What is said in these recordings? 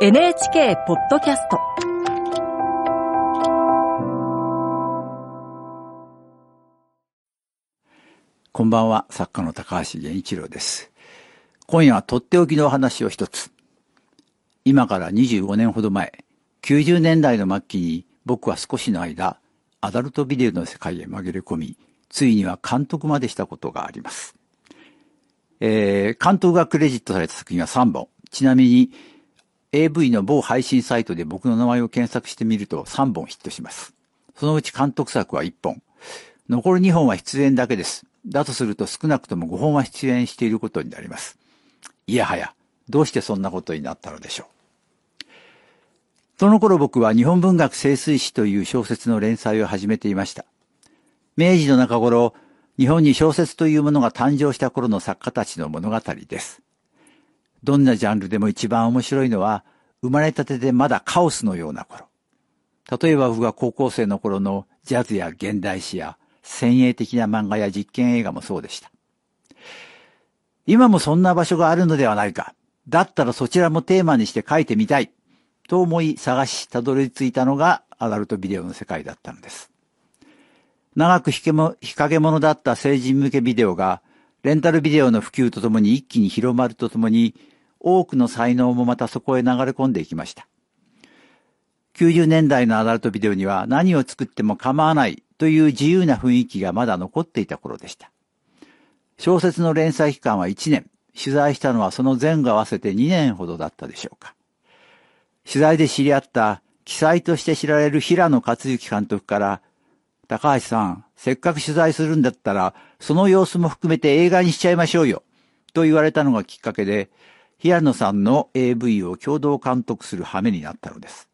NHK ポッドキャストこんばんは、作家の高橋源一郎です。今夜はとっておきのお話を一つ。今から25年ほど前、90年代の末期に僕は少しの間、アダルトビデオの世界へ紛れ込み、ついには監督までしたことがあります。えー、監督がクレジットされた作品は3本。ちなみに、AV の某配信サイトで僕の名前を検索してみると3本ヒットします。そのうち監督作は1本。残る2本は出演だけです。だとすると少なくとも5本は出演していることになります。いやはや、どうしてそんなことになったのでしょう。その頃僕は日本文学清水史という小説の連載を始めていました。明治の中頃、日本に小説というものが誕生した頃の作家たちの物語です。どんなジャンルでも一番面白いのは、生まれたてでまだカオスのような頃。例えば僕が高校生の頃のジャズや現代詩や先鋭的な漫画や実験映画もそうでした。今もそんな場所があるのではないか。だったらそちらもテーマにして書いてみたい。と思い探したどり着いたのがアダルトビデオの世界だったのです。長く日陰者だった成人向けビデオがレンタルビデオの普及とともに一気に広まるとともに多くの才能もまたそこへ流れ込んでいきました。90年代のアダルトビデオには何を作っても構わないという自由な雰囲気がまだ残っていた頃でした。小説の連載期間は1年、取材したのはその前後合わせて2年ほどだったでしょうか。取材で知り合った、記載として知られる平野克之監督から、高橋さん、せっかく取材するんだったら、その様子も含めて映画にしちゃいましょうよ。と言われたのがきっかけで、平野さんの AV を共同監督する羽目になったのです。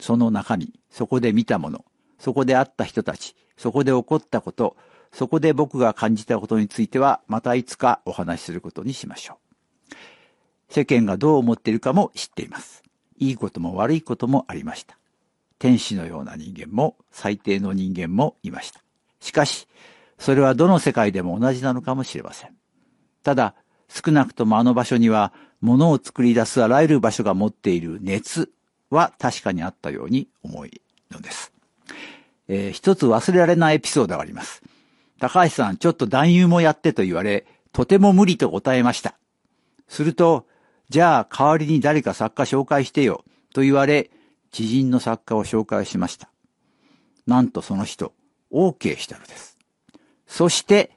その中身、そこで見たもの、そこで会った人たち、そこで起こったこと、そこで僕が感じたことについては、またいつかお話しすることにしましょう。世間がどう思っているかも知っています。いいことも悪いこともありました。天使のような人間も最低の人間もいました。しかし、それはどの世界でも同じなのかもしれません。ただ、少なくともあの場所には、物を作り出すあらゆる場所が持っている熱は確かにあったように思いのです。えー、一つ忘れられないエピソードがあります。高橋さん、ちょっと男優もやってと言われ、とても無理と答えました。すると、じゃあ代わりに誰か作家紹介してよ、と言われ、知人の作家を紹介しました。なんとその人、OK したのです。そして、